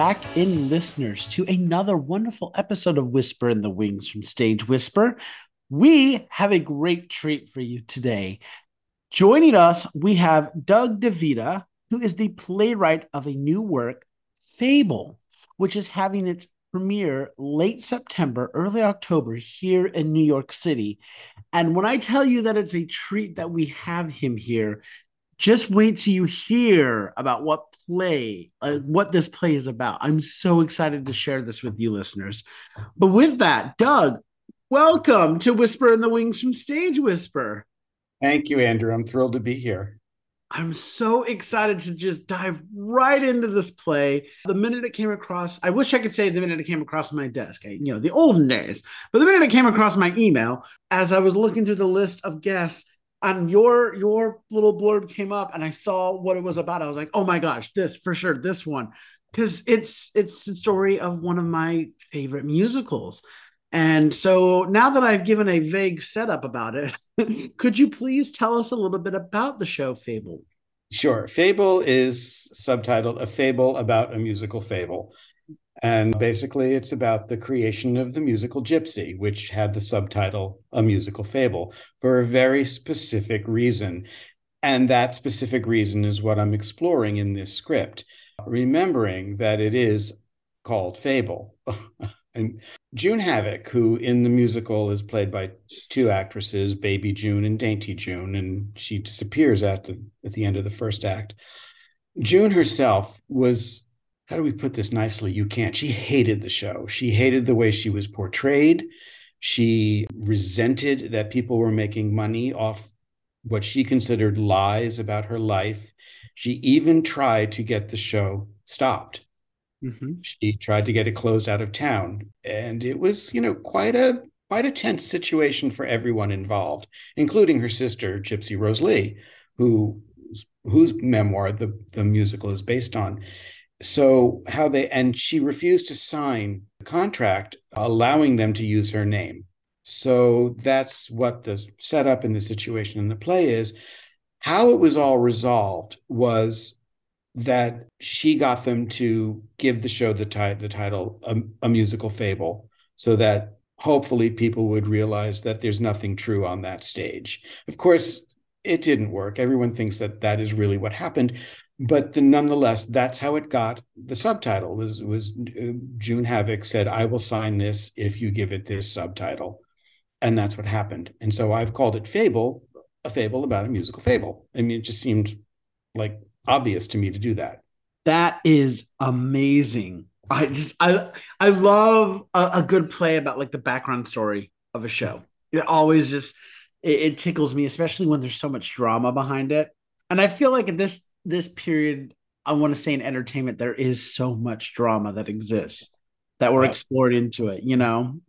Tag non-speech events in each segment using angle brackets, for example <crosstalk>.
Back in, listeners, to another wonderful episode of Whisper in the Wings from Stage Whisper. We have a great treat for you today. Joining us, we have Doug DeVita, who is the playwright of a new work, Fable, which is having its premiere late September, early October here in New York City. And when I tell you that it's a treat that we have him here, just wait till you hear about what play, uh, what this play is about. I'm so excited to share this with you, listeners. But with that, Doug, welcome to Whisper in the Wings from Stage Whisper. Thank you, Andrew. I'm thrilled to be here. I'm so excited to just dive right into this play. The minute it came across, I wish I could say the minute it came across my desk, you know, the olden days, but the minute it came across my email, as I was looking through the list of guests, and your your little blurb came up and I saw what it was about. I was like, oh my gosh, this for sure, this one. Because it's it's the story of one of my favorite musicals. And so now that I've given a vague setup about it, <laughs> could you please tell us a little bit about the show Fable? Sure. Fable is subtitled A Fable About a Musical Fable. And basically, it's about the creation of the musical Gypsy, which had the subtitle A Musical Fable for a very specific reason. And that specific reason is what I'm exploring in this script, remembering that it is called Fable. <laughs> and June Havoc, who in the musical is played by two actresses, Baby June and Dainty June, and she disappears at the at the end of the first act. June herself was how do we put this nicely? You can't. She hated the show. She hated the way she was portrayed. She resented that people were making money off what she considered lies about her life. She even tried to get the show stopped. Mm-hmm. She tried to get it closed out of town, and it was, you know, quite a quite a tense situation for everyone involved, including her sister Gypsy Rose Lee, who whose memoir the the musical is based on so how they and she refused to sign the contract allowing them to use her name. So that's what the setup in the situation in the play is. How it was all resolved was that she got them to give the show the, ti- the title a, a musical fable so that hopefully people would realize that there's nothing true on that stage. Of course it didn't work. Everyone thinks that that is really what happened but the, nonetheless, that's how it got. The subtitle was was uh, June Havoc said, "I will sign this if you give it this subtitle," and that's what happened. And so I've called it Fable, a fable about a musical fable. I mean, it just seemed like obvious to me to do that. That is amazing. I just I I love a, a good play about like the background story of a show. It always just it, it tickles me, especially when there's so much drama behind it. And I feel like at this this period, I want to say in entertainment, there is so much drama that exists that were explored into it, you know?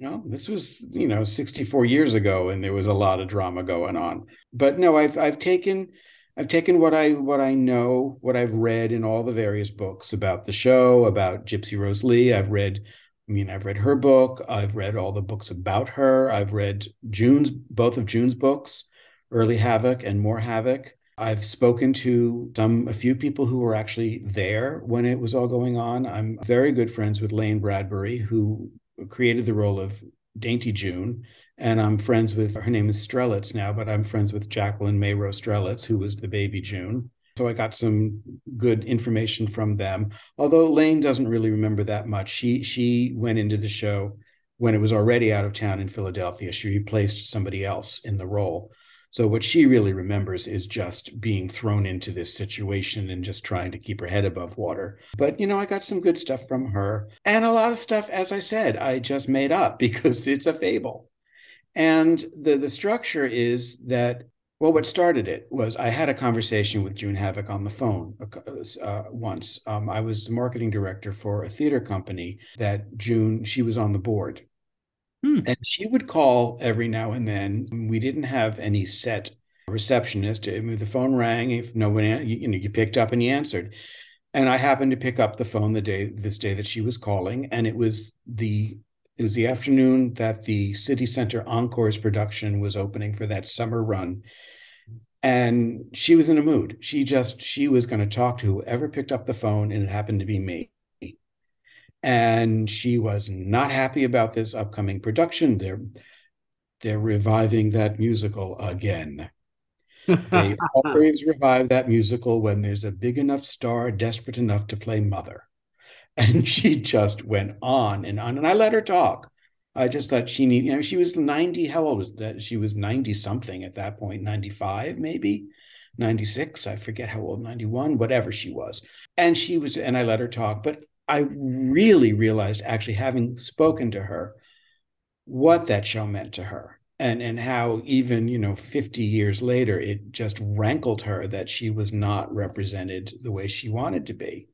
No, this was, you know, 64 years ago and there was a lot of drama going on. But no, I've I've taken I've taken what I what I know, what I've read in all the various books about the show, about Gypsy Rose Lee. I've read, I mean, I've read her book. I've read all the books about her. I've read June's both of June's books, Early Havoc and More Havoc. I've spoken to some, a few people who were actually there when it was all going on. I'm very good friends with Lane Bradbury, who created the role of Dainty June. And I'm friends with, her name is Strelitz now, but I'm friends with Jacqueline Mayro Strelitz, who was the baby June. So I got some good information from them. Although Lane doesn't really remember that much. She she went into the show when it was already out of town in Philadelphia. She replaced somebody else in the role. So what she really remembers is just being thrown into this situation and just trying to keep her head above water. But you know, I got some good stuff from her and a lot of stuff as I said, I just made up <laughs> because it's a fable. And the the structure is that well, what started it was I had a conversation with June Havoc on the phone uh, once. Um, I was the marketing director for a theater company that June, she was on the board. Hmm. And she would call every now and then. We didn't have any set receptionist. I mean, the phone rang. If no one, you, you know, you picked up and you answered. And I happened to pick up the phone the day, this day that she was calling, and it was the it was the afternoon that the City Center Encores production was opening for that summer run. And she was in a mood. She just, she was going to talk to whoever picked up the phone, and it happened to be me. And she was not happy about this upcoming production. They're they're reviving that musical again. they <laughs> always revive that musical when there's a big enough star desperate enough to play mother. <laughs> And she just went on and on. And I let her talk. I just thought she need, you know, she was 90. How old was that? She was 90 something at that point, 95, maybe 96. I forget how old, 91, whatever she was. And she was, and I let her talk. But I really realized, actually, having spoken to her, what that show meant to her. And, and how even you know 50 years later it just rankled her that she was not represented the way she wanted to be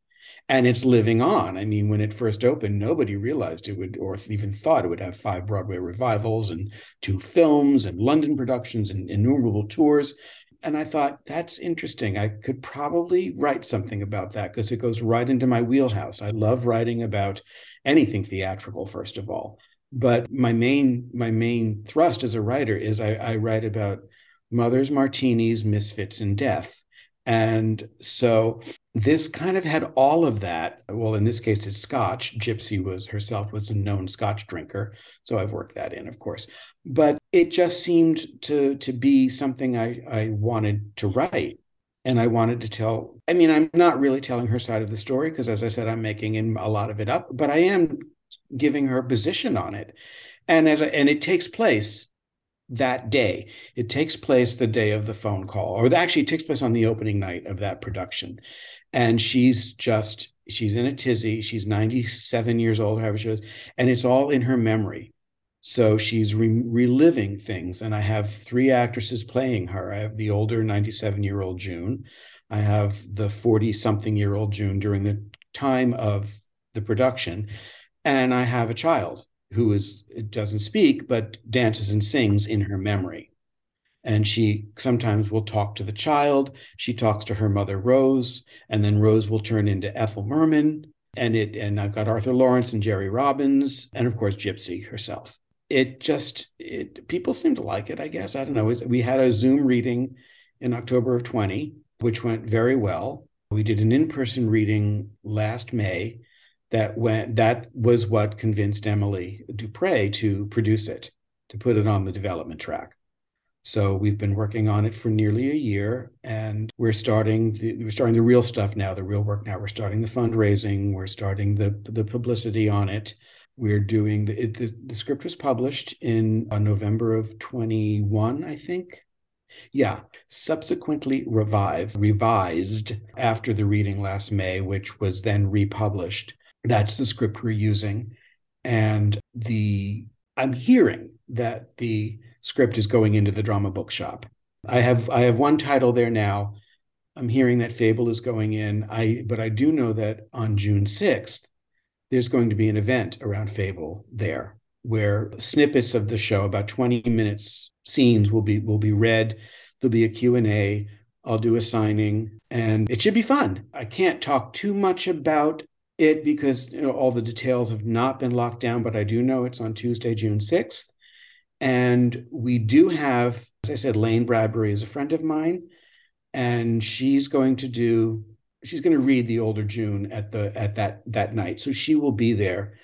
and it's living on. I mean, when it first opened, nobody realized it would, or even thought it would have five Broadway revivals and two films and London productions and innumerable tours. And I thought, that's interesting. I could probably write something about that because it goes right into my wheelhouse. I love writing about anything theatrical, first of all. But my main my main thrust as a writer is I, I write about mothers, martinis, misfits, and death. And so this kind of had all of that. Well, in this case, it's Scotch. Gypsy was herself was a known Scotch drinker, so I've worked that in, of course. But it just seemed to to be something I I wanted to write, and I wanted to tell. I mean, I'm not really telling her side of the story because, as I said, I'm making a lot of it up, but I am giving her a position on it, and as I, and it takes place that day. It takes place the day of the phone call, or actually, it takes place on the opening night of that production. And she's just, she's in a tizzy. She's 97 years old, however she is, and it's all in her memory. So she's re- reliving things. And I have three actresses playing her. I have the older 97 year old June, I have the 40 something year old June during the time of the production, and I have a child who is doesn't speak but dances and sings in her memory. And she sometimes will talk to the child. She talks to her mother rose and then rose will turn into ethel merman. And it and i've got arthur laurents and jerry robbins and of course gypsy herself. It just it people seem to like it i guess. I don't know. We had a zoom reading in october of 20 which went very well. We did an in-person reading last may that went that was what convinced Emily Dupre to produce it, to put it on the development track. So we've been working on it for nearly a year, and we're starting the, we're starting the real stuff now, the real work now. We're starting the fundraising, we're starting the the publicity on it. We're doing the it, the, the script was published in uh, November of 21, I think. Yeah, subsequently revived, revised after the reading last May, which was then republished that's the script we're using. And the I'm hearing that the script is going into the drama bookshop. I have I have one title there now. I'm hearing that Fable is going in. I but I do know that on June 6th, there's going to be an event around Fable there where snippets of the show, about 20 minutes scenes will be will be read. There'll be a Q&A. I'll do a signing and it should be fun. I can't talk too much about it because you know, all the details have not been locked down, but I do know it's on Tuesday, June 6th. And we do have, as I said, Lane Bradbury is a friend of mine, and she's going to do, she's going to read the older June at the at that that night. So she will be there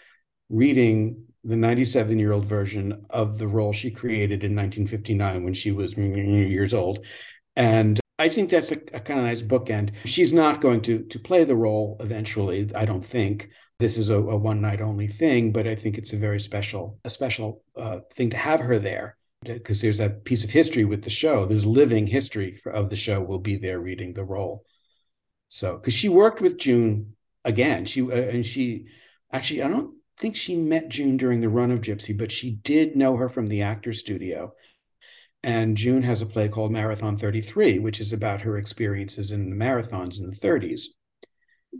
reading the 97 year old version of the role she created in 1959 when she was years old. And I think that's a, a kind of nice bookend. She's not going to to play the role eventually. I don't think this is a, a one night only thing, but I think it's a very special a special uh, thing to have her there because there's that piece of history with the show. This living history for, of the show will be there reading the role. So because she worked with June again, she uh, and she actually I don't think she met June during the run of Gypsy, but she did know her from the actor studio and June has a play called Marathon 33, which is about her experiences in the marathons in the 30s.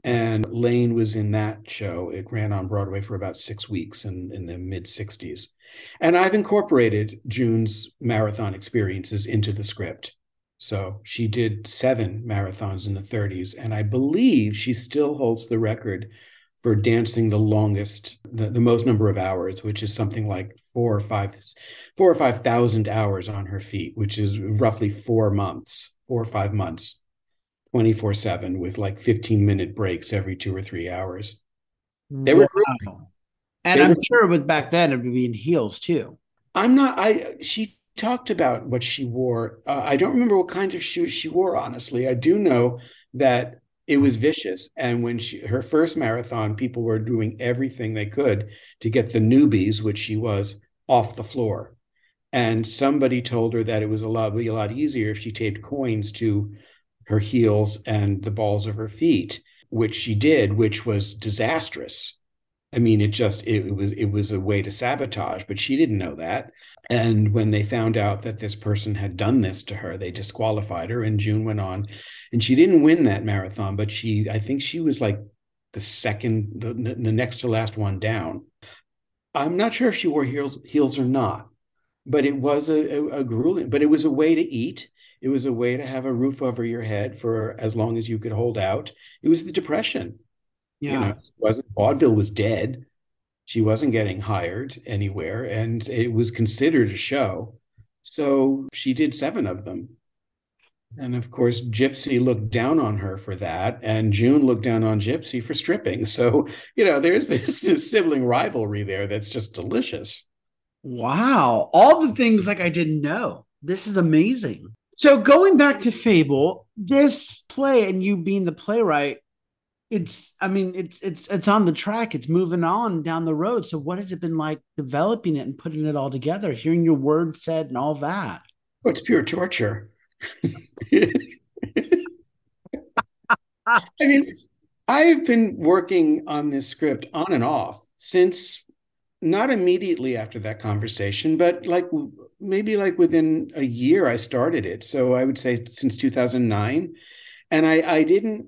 And Lane was in that show. It ran on Broadway for about six weeks in, in the mid 60s. And I've incorporated June's marathon experiences into the script. So she did seven marathons in the 30s. And I believe she still holds the record for dancing the longest, the, the most number of hours, which is something like four or five, four or five thousand hours on her feet, which is roughly four months, four or five months, 24 7 with like 15 minute breaks every two or three hours. They wow. were and they I'm were, sure with back then it would be in heels too. I'm not I she talked about what she wore. Uh, I don't remember what kind of shoes she wore honestly. I do know that it was mm-hmm. vicious. And when she her first marathon, people were doing everything they could to get the newbies, which she was, off the floor. And somebody told her that it was a lot be a lot easier if she taped coins to her heels and the balls of her feet, which she did, which was disastrous. I mean, it just it, was it was a way to sabotage, but she didn't know that. And when they found out that this person had done this to her, they disqualified her. And June went on, and she didn't win that marathon, but she, I think she was like the second, the, the next to last one down. I'm not sure if she wore heels, heels or not, but it was a, a, a grueling, but it was a way to eat. It was a way to have a roof over your head for as long as you could hold out. It was the depression. Yeah. You know, wasn't vaudeville was dead she wasn't getting hired anywhere, and it was considered a show. So she did seven of them. And of course, Gypsy looked down on her for that, and June looked down on Gypsy for stripping. So, you know, there's this, <laughs> this sibling rivalry there that's just delicious. Wow. All the things like I didn't know. This is amazing. So, going back to Fable, this play and you being the playwright, it's i mean it's it's it's on the track. It's moving on down the road. So what has it been like developing it and putting it all together hearing your word said and all that? Oh, it's pure torture. <laughs> I mean i've been working on this script on and off since not immediately after that conversation but like maybe like within a year i started it. So i would say since 2009 and i i didn't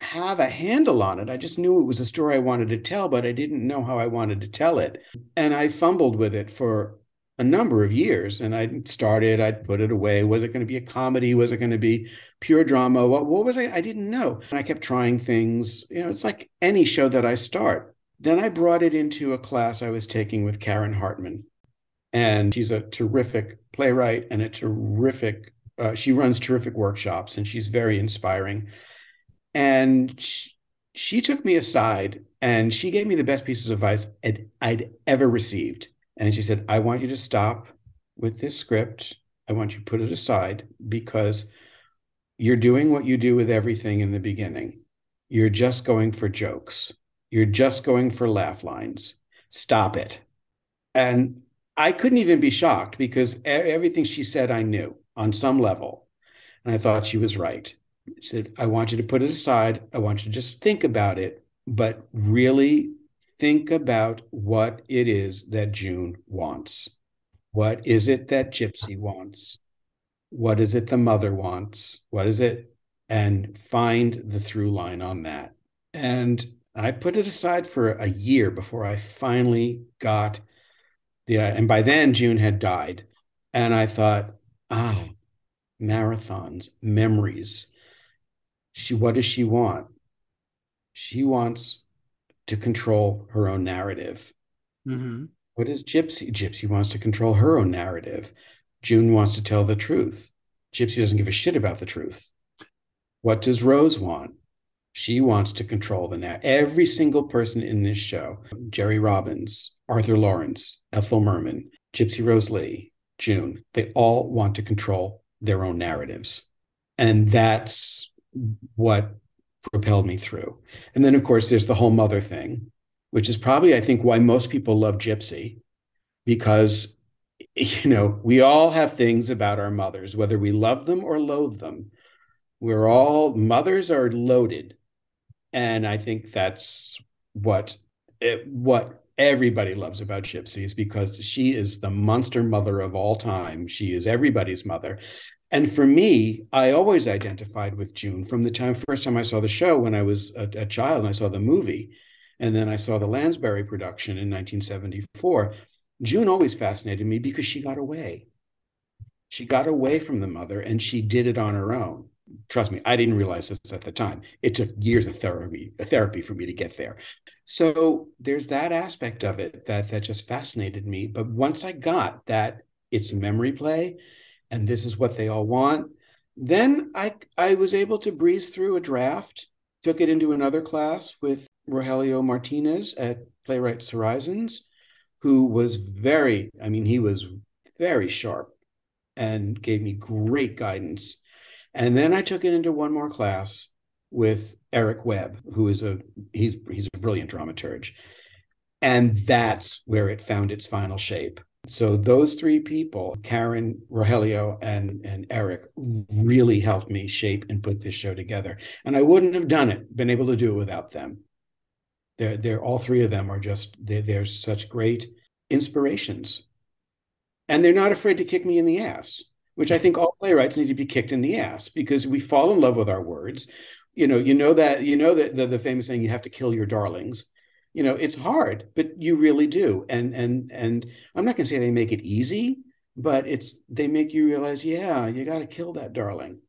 have a handle on it. I just knew it was a story I wanted to tell, but I didn't know how I wanted to tell it. And I fumbled with it for a number of years. And I started, I'd put it away. Was it going to be a comedy? Was it going to be pure drama? What, what was I? I didn't know. And I kept trying things. You know, it's like any show that I start. Then I brought it into a class I was taking with Karen Hartman. And she's a terrific playwright and a terrific, uh, she runs terrific workshops and she's very inspiring. And she, she took me aside and she gave me the best pieces of advice I'd, I'd ever received. And she said, I want you to stop with this script. I want you to put it aside because you're doing what you do with everything in the beginning. You're just going for jokes. You're just going for laugh lines. Stop it. And I couldn't even be shocked because everything she said I knew on some level. And I thought she was right said, I want you to put it aside. I want you to just think about it, but really think about what it is that June wants. What is it that Gypsy wants? What is it the mother wants? What is it? And find the through line on that. And I put it aside for a year before I finally got the, and by then June had died. And I thought, ah, marathons, memories she what does she want? She wants to control her own narrative. Mm-hmm. what is gypsy gypsy wants to control her own narrative. June wants to tell the truth. Gypsy doesn't give a shit about the truth. What does rose want? She wants to control the narrative every single person in this show. Jerry robbins arthur Laurents, ethel merman gypsy rose lee june they all want to control their own narratives. And that's what propelled me through. And then, of course, there's the whole mother thing, which is probably, I think, why most people love Gypsy, because, <laughs> you know, we all have things about our mothers, whether we love them or loathe them. We're all, mothers are loaded. And I think that's what, it, what everybody loves about Gypsy is because she is the monster mother of all time. She is everybody's mother. And for me, I always identified with June from the time first time I saw the show when I was a, a child and I saw the movie, and then I saw the Lansbury production in 1974. June always fascinated me because she got away. She got away from the mother and she did it on her own. trust me, I didn't realize this at the time. It took years of therapy, uh, therapy for me to get there. So there's that aspect of it that that just fascinated me. But once I got that it's memory play, and this is what they all want, then I I was able to breeze through a draft, took it into another class with Rogelio Martinez at Playwrights Horizons, who was very, I mean, he was very sharp and gave me great guidance. And then I took it into one more class with Eric Webb, who is a he's he's a brilliant dramaturge. And that's where it found its final shape. So those three people, Karen, Rogelio, and, and Eric, really helped me shape and put this show together. And I wouldn't have done it, been able to do it without them. They're, they're all three of them are just they're, they're such great inspirations and they're not afraid to kick me in the ass which i think all playwrights need to be kicked in the ass because we fall in love with our words you know you know that you know that the, the famous saying you have to kill your darlings you know it's hard but you really do and and and i'm not going to say they make it easy but it's they make you realize yeah you got to kill that darling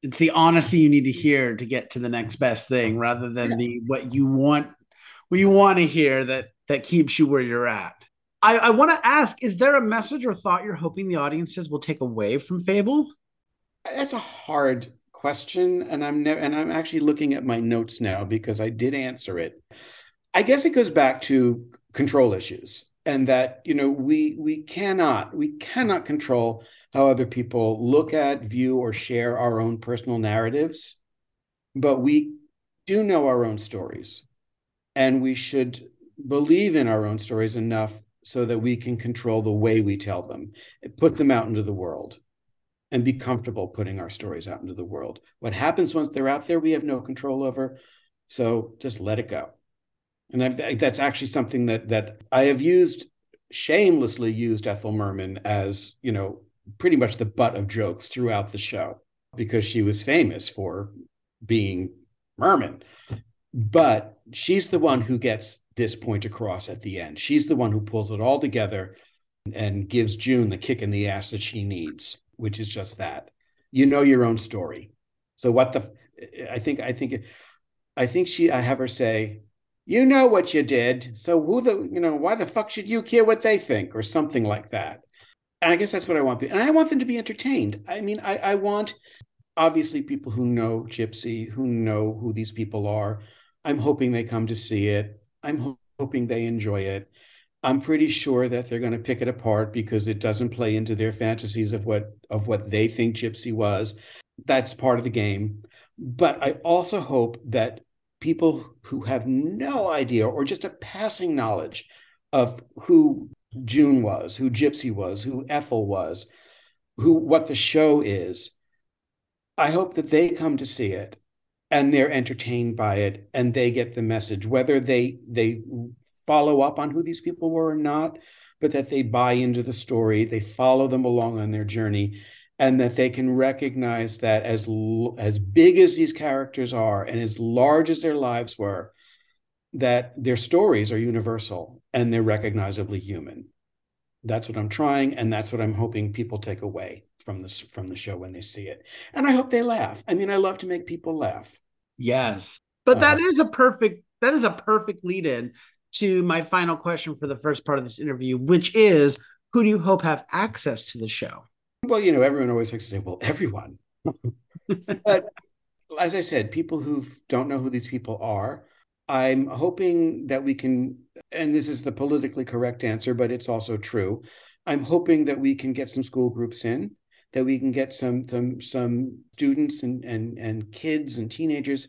it's the honesty you need to hear to get to the next best thing rather than yeah. the what you want what you want to hear that that keeps you where you're at I, I want to ask: Is there a message or thought you're hoping the audiences will take away from Fable? That's a hard question, and I'm ne- and I'm actually looking at my notes now because I did answer it. I guess it goes back to control issues, and that you know we we cannot we cannot control how other people look at, view, or share our own personal narratives, but we do know our own stories, and we should believe in our own stories enough so that we can control the way we tell them, put them out into the world, and be comfortable putting our stories out into the world. What happens once they're out there, we have no control over. So just let it go. And I've, that's actually something that that I have used shamelessly used Ethel Merman as you know pretty much the butt of jokes throughout the show because she was famous for being Merman. But she's the one who gets this point across at the end. She's the one who pulls it all together and gives June the kick in the ass that she needs, which is just that. You know your own story. So what the I think I think I think she I have her say, you know what you did. So who the you know why the fuck should you care what they think or something like that. And I guess that's what I want. People. And I want them to be entertained. I mean, I, I want obviously people who know Gypsy, who know who these people are. I'm hoping they come to see it. I'm hoping they enjoy it. I'm pretty sure that they're going to pick it apart because it doesn't play into their fantasies of what of what they think Gypsy was. That's part of the game. But I also hope that people who have no idea or just a passing knowledge of who June was, who Gypsy was, who Ethel was, who what the show is, I hope that they come to see it and they're entertained by it and they get the message whether they they follow up on who these people were or not but that they buy into the story they follow them along on their journey and that they can recognize that as as big as these characters are and as large as their lives were that their stories are universal and they're recognizably human that's what i'm trying and that's what i'm hoping people take away from this from the show when they see it and i hope they laugh i mean i love to make people laugh Yes. But uh-huh. that is a perfect that is a perfect lead in to my final question for the first part of this interview, which is who do you hope have access to the show? Well, you know, everyone always likes to say, well, everyone. <laughs> but as I said, people who don't know who these people are, I'm hoping that we can, and this is the politically correct answer, but it's also true. I'm hoping that we can get some school groups in that we can get some some some students and and and kids and teenagers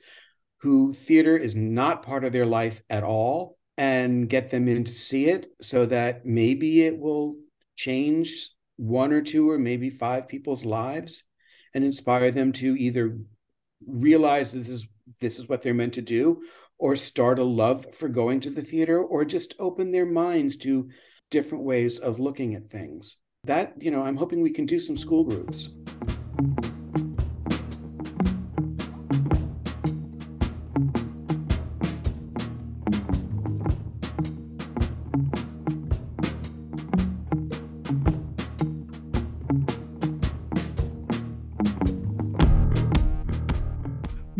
who theater is not part of their life at all and get them in to see it so that maybe it will change one or two or maybe five people's lives and inspire them to either realize that this is this is what they're meant to do or start a love for going to the theater or just open their minds to different ways of looking at things that, you know, I'm hoping we can do some school groups.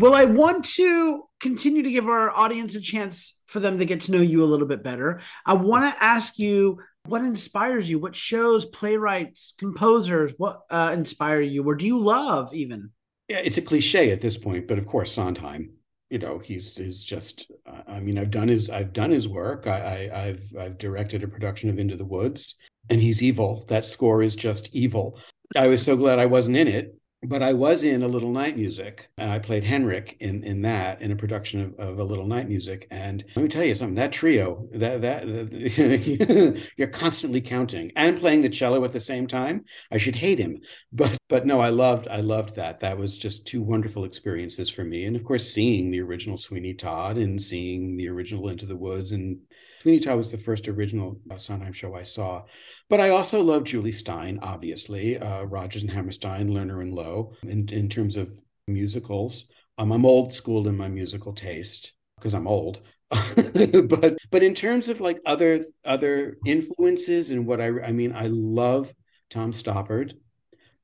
Well, I want to continue to give our audience a chance for them to get to know you a little bit better. I want to ask you what inspires you? What shows, playwrights, composers, what uh, inspire you, or do you love even? Yeah, it's a cliche at this point, but of course, Sondheim. You know, he's is just. I mean, I've done his I've done his work. I, I I've I've directed a production of Into the Woods, and he's evil. That score is just evil. I was so glad I wasn't in it but I was in a Little Night Music. I played Henrik in in that in a production of, of a Little Night Music. And let me tell you something. That trio, that that <laughs> you're constantly counting and playing the cello at the same time. I should hate him, but but no, I loved I loved that. That was just two wonderful experiences for me. And of course, seeing the original Sweeney Todd and seeing the original Into the Woods and Sweeney Todd was the first original uh, Sondheim show I saw. But I also love Jule Styne, obviously, uh, Rodgers and Hammerstein, Lerner and Loewe, in, in terms of musicals. Um, I'm old school in my musical taste because I'm old. <laughs> but but in terms of like other other influences and what I I mean, I love Tom Stoppard.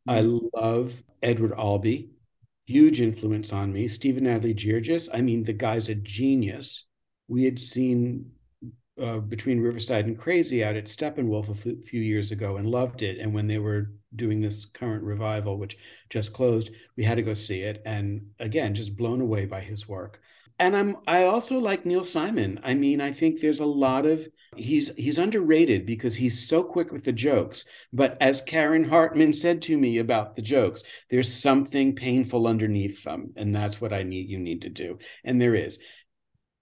I mm-hmm. love Edward Albee, huge influence on me. Stephen Adly Guirgis, I mean, the guy's a genius. We had seen uh, between Riverside and Crazy out at Steppenwolf a f- few years ago and loved it. And when they were doing this current revival, which just closed, we had to go see it. And again, just blown away by his work. And I'm I also like Neil Simon. I mean, I think there's a lot of he's he's underrated because he's so quick with the jokes. But as Karen Hartman said to me about the jokes, there's something painful underneath them, and that's what I need you need to do. And there is.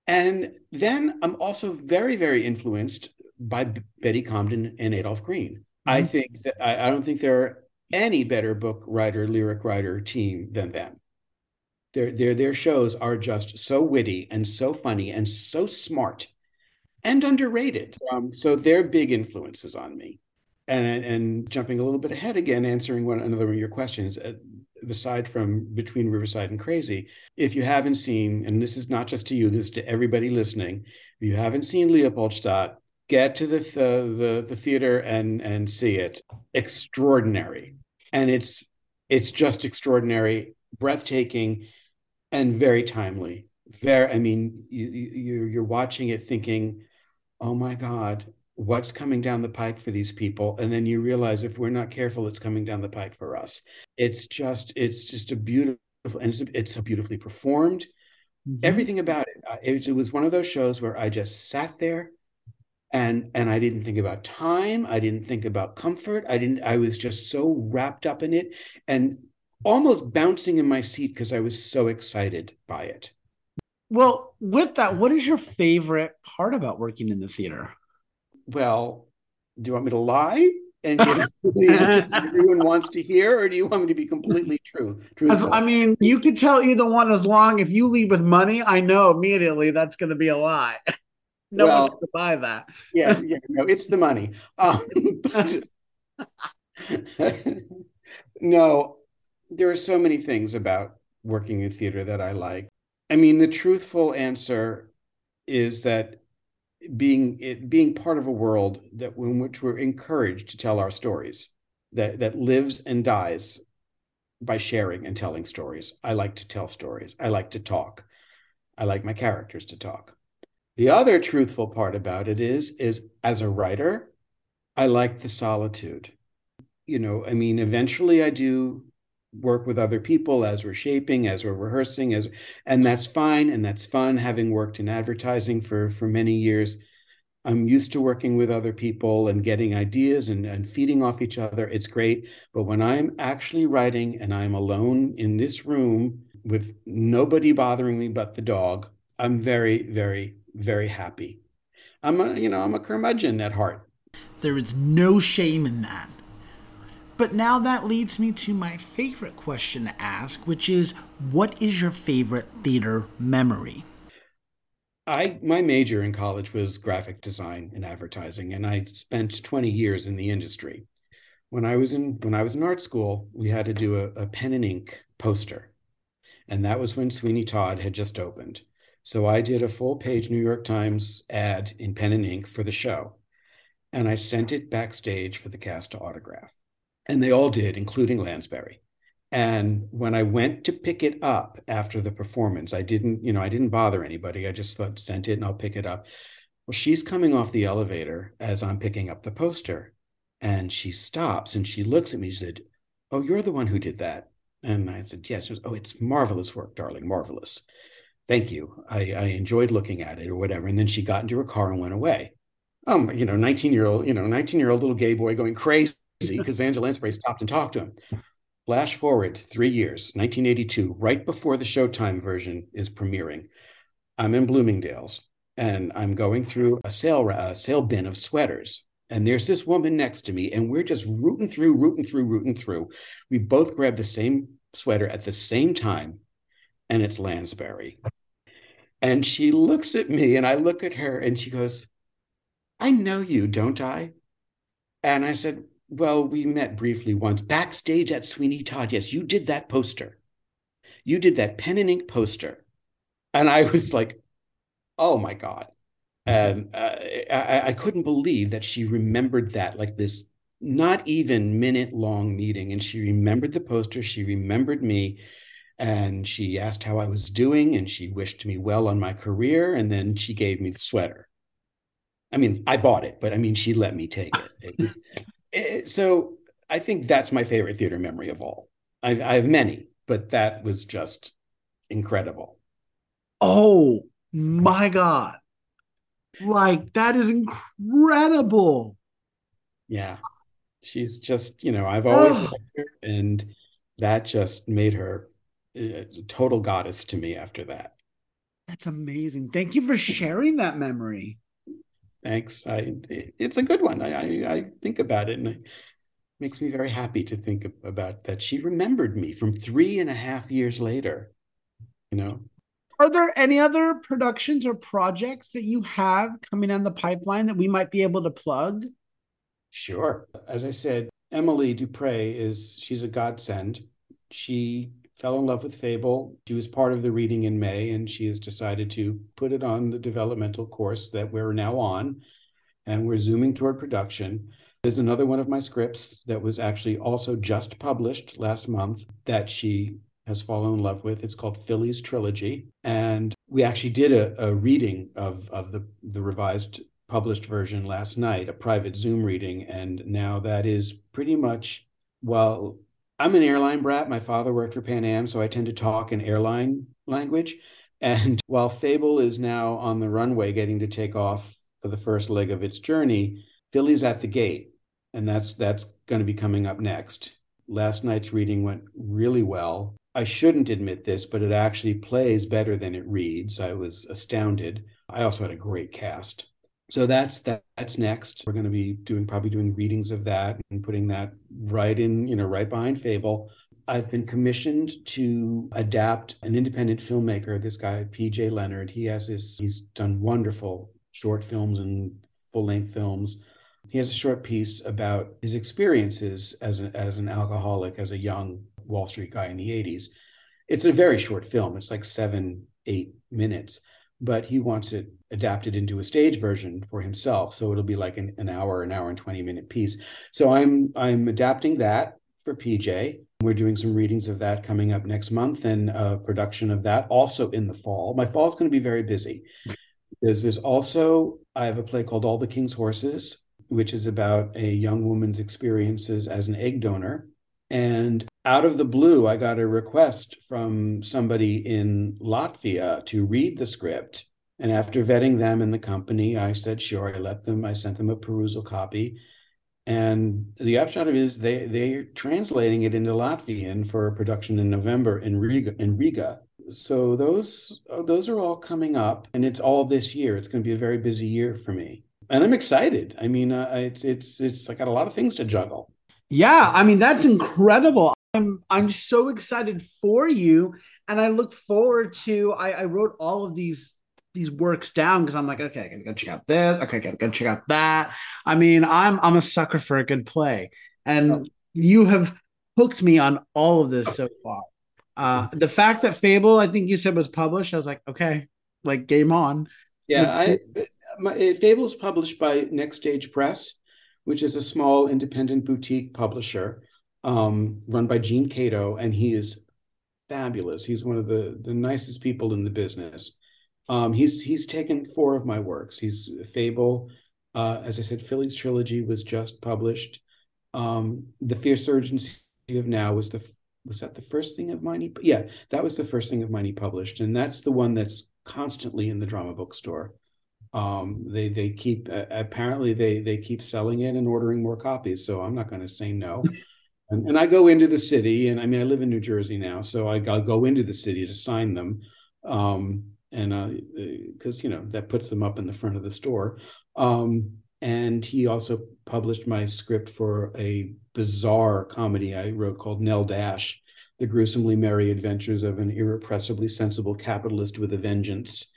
And then I'm also very, very influenced by Betty Comden and Adolph Green. Mm-hmm. I think that I, I, don't think there are any better book writer, lyric writer team than them. Their, their, their shows are just so witty and so funny and so smart and underrated. Um, so they're big influences on me. And, and jumping a little bit ahead again, answering one another of your questions, uh, aside from Between Riverside and Crazy, if you haven't seen, and this is not just to you, this is to everybody listening, if you haven't seen Leopoldstadt, get to the, the, the theater and, and see it. Extraordinary. And it's, it's just extraordinary, breathtaking, and very timely. Very, I mean, you, you, you're watching it thinking, oh my God, what's coming down the pike for these people and then you realize if we're not careful it's coming down the pike for us. It's just it's just a beautiful and it's, it's so beautifully performed. Mm-hmm. everything about it, uh, it it was one of those shows where i just sat there and and i didn't think about time i didn't think about comfort i didn't i was just so wrapped up in it and almost bouncing in my seat because i was so excited by it. Well with that what is your favorite part about working in the theater well, do you want me to lie and give the <laughs> answer everyone wants to hear, or do you want me to be completely true? Truthful? I mean, you could tell either one as long if you leave with money, I know immediately that's going to be a lie. <laughs> No well, going to buy that. yeah, <laughs> yeah, no, it's the money. Um, but, no, there are so many things about working in theater that I like. I mean, the truthful answer is that being it being part of a world that in which we're encouraged to tell our stories that that lives and dies by sharing and telling stories. I like to tell stories. I like to talk. I like my characters to talk. The other truthful part about it is is as a writer i like the solitude. You know i mean eventually i do work with other people as we're shaping as we're rehearsing as and that's fine and that's fun having worked in advertising for for many years. I'm used to working with other people and getting ideas and, and feeding off each other. It's great. But when i'm actually writing and i'm alone in this room with nobody bothering me but the dog i'm very very very happy. I'm a you know i'm a curmudgeon at heart. There is no shame in that but now that leads me to my favorite question to ask, which is what is your favorite theater memory? I my major in college was graphic design and advertising, and I spent 20 years in the industry. When I was in when I was in art school, we had to do a, a pen and ink poster. And that was when Sweeney Todd had just opened. So I did a full page New York Times ad in pen and ink for the show. And I sent it backstage for the cast to autograph. And they all did, including Lansbury. And when I went to pick it up after the performance, I didn't, you know, I didn't bother anybody. I just thought, sent it and I'll pick it up. Well, she's coming off the elevator as I'm picking up the poster. And she stops and she looks at me. She said, Oh, you're the one who did that. And I said, Yes. oh, it's marvelous work, darling, marvelous. Thank you. I, I enjoyed looking at it or whatever. And then she got into her car and went away. Um, you know, 19 year old, you know, 19 year old little gay boy going crazy because Angela Lansbury stopped and talked to him. Flash forward three years, 1982, right before the Showtime version is premiering. I'm in Bloomingdale's and I'm going through a sale, a sale bin of sweaters. And there's this woman next to me, and we're just rooting through, rooting through, rooting through. We both grab the same sweater at the same time, and it's Lansbury. And she looks at me, and I look at her, and she goes, I know you, don't I? And I said, well, we met briefly once backstage at Sweeney Todd. Yes, you did that poster. You did that pen and ink poster. And I was like, oh my God. And uh, I, I couldn't believe that she remembered that, like this not even minute long meeting. And she remembered the poster. She remembered me. And she asked how I was doing. And she wished me well on my career. And then she gave me the sweater. I mean, I bought it, but I mean, she let me take it. it was, it, Eh, eh, so I think that's my favorite theater memory of all. I, I have many, but that was just incredible. Oh my God. Like, that is incredible. Yeah. She's just, you know, I've always liked her, and that just made her eh, a total goddess to me after that. That's amazing. Thank you for sharing that memory. Thanks. I it's a good one. I I, I think about it and it makes me very happy to think about that. She remembered me from three and a half years later. You know. Are there any other productions or projects that you have coming on the pipeline that we might be able to plug? Sure. As I said, Emily Dupre is she's a godsend. She fell in love with Fable. She was part of the reading in May, and she has decided to put it on the developmental course that we're now on, and we're zooming toward production. There's another one of my scripts that was actually also just published last month that she has fallen in love with. It's called Philly's Trilogy. And we actually did a, a reading of, of the, the revised published version last night, a private Zoom reading. And now that is pretty much, well, I'm an airline brat. My father worked for Pan Am, so I tend to talk in airline language. And <laughs> while Fable is now on the runway getting to take off for the first leg of its journey, Philly's at the gate, and that's that's going to be coming up next. Last night's reading went really well. I shouldn't admit this, but it actually plays better than it reads. I was astounded. I also had a great cast so that's that, that's next. We're going to be doing probably doing readings of that and putting that right in you know right behind fable. I've been commissioned to adapt an independent filmmaker this guy pj leonard. He has his he's done wonderful short films and full-length films. He has a short piece about his experiences as, a, as an alcoholic as a young wall street guy in the 80s it's a very short film. It's like seven eight minutes but he wants it adapted into a stage version for himself. So it'll be like an, an hour, an hour and 20 minute piece. So I'm I'm adapting that for PJ. We're doing some readings of that coming up next month and a production of that also in the fall. My fall is going to be very busy. There's, there's also, I have a play called All the King's Horses, which is about a young woman's experiences as an egg donor. And out of the blue, I got a request from somebody in Latvia to read the script. And after vetting them and the company, I said, sure, I let them, I sent them a perusal copy. And the upshot of it is they they're translating it into Latvian for a production in November in Riga in Riga. So those those are all coming up, and it's all this year. It's going to be a very busy year for me, and I'm excited. I mean, uh, it's it's it's I got a lot of things to juggle. Yeah, I mean that's incredible. I'm I'm so excited for you, and I look forward to. I, I wrote all of these these works down because I'm like, okay, I gotta go check out this. Okay, I gotta go check out that. I mean, I'm I'm a sucker for a good play, and oh. you have hooked me on all of this so far. Uh, the fact that Fable, I think you said was published, I was like, okay, like game on. Yeah, I, my, Fable's published by Next Stage Press which is a small independent boutique publisher. Um, run by Gene Cato, and he is fabulous. He's one of the the nicest people in the business. Um, he's he's taken four of my works. He's Fable, uh, as I said, Philly's trilogy was just published. Um, the Fierce Urgency of Now was the was that the first thing of mine? He, yeah, that was the first thing of mine he published, and that's the one that's constantly in the drama bookstore. Um, they they keep uh, apparently they they keep selling it and ordering more copies. So I'm not going to say no. And, and I go into the city, and I mean I live in New Jersey now, so I, I'll go into the city to sign them. Um, and because uh, you know that puts them up in the front of the store. Um, and he also published my script for a bizarre comedy I wrote called Nell Dash: The Gruesomely Merry Adventures of an Irrepressibly Sensible Capitalist with a Vengeance.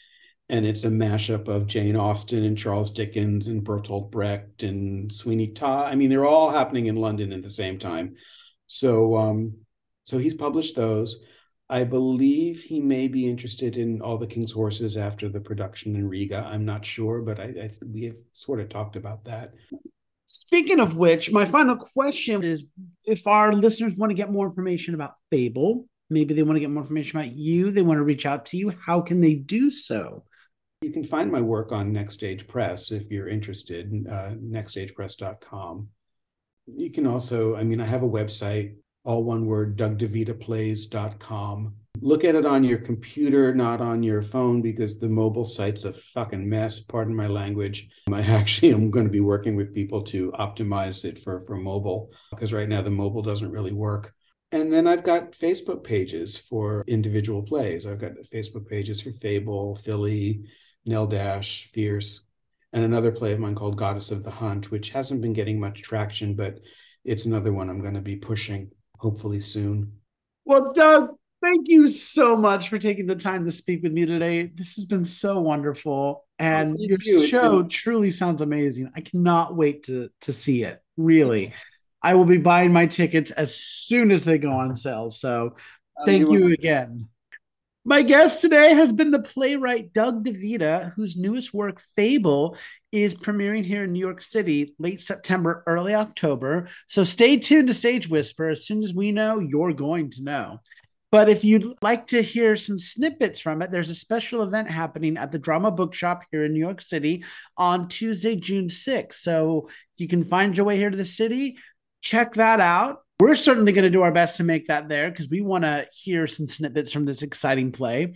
And it's a mashup of Jane Austen and Charles Dickens and Bertolt Brecht and Sweeney Todd. I mean, they're all happening in London at the same time. So, um, so he's published those. I believe he may be interested in all the King's horses after the production in Riga. I'm not sure, but I, I we have sort of talked about that. Speaking of which, my final question is if our listeners want to get more information about Fable, maybe they want to get more information about you, they want to reach out to you, how can they do so? You can find my work on Next Stage Press if you're interested, uh, nextstagepress.com. You can also, I mean, I have a website, all one word, dougdevitaplays.com. Look at it on your computer, not on your phone, because the mobile site's a fucking mess. Pardon my language. <laughs> I actually am going to be working with people to optimize it for, for mobile, because right now the mobile doesn't really work. And then I've got Facebook pages for individual plays. I've got Facebook pages for Fable, Philly, Nell Dash, Fierce, and another play of mine called Goddess of the Hunt, which hasn't been getting much traction, but it's another one I'm going to be pushing hopefully soon. Well, Doug, thank you so much for taking the time to speak with me today. This has been so wonderful. And your you. show truly sounds amazing. I cannot wait to to see it. Really. I will be buying my tickets as soon as they go on sale. So thank you again. My guest today has been the playwright Doug DeVita, whose newest work, Fable, is premiering here in New York City late September, early October. So stay tuned to Stage Whisper. As soon as we know, you're going to know. But if you'd like to hear some snippets from it, there's a special event happening at the Drama Bookshop here in New York City on Tuesday, June 6th. So you can find your way here to the city. Check that out. We're certainly going to do our best to make that there because we want to hear some snippets from this exciting play.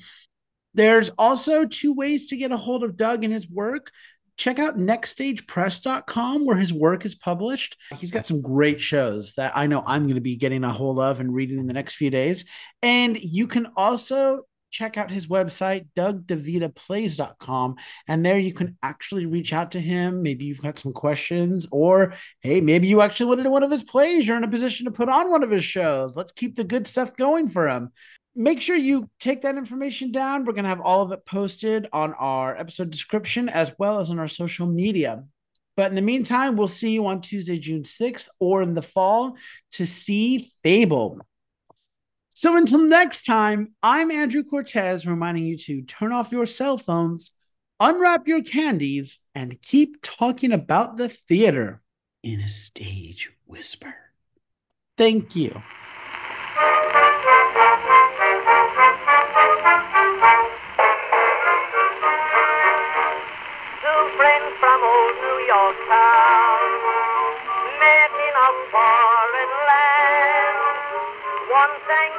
There's also two ways to get a hold of Doug and his work. Check out nextstagepress.com where his work is published. He's got some great shows that I know I'm going to be getting a hold of and reading in the next few days. And you can also check out his website, dougdevitaplays.com. And there you can actually reach out to him. Maybe you've got some questions, or hey, maybe you actually wanted one of his plays. You're in a position to put on one of his shows. Let's keep the good stuff going for him. Make sure you take that information down. We're going to have all of it posted on our episode description as well as on our social media. But in the meantime, we'll see you on Tuesday, June 6th, or in the fall to see Fable. So until next time, I'm Andrew Cortez reminding you to turn off your cell phones, unwrap your candies, and keep talking about the theater in a stage whisper. Thank you. Two friends from old New York town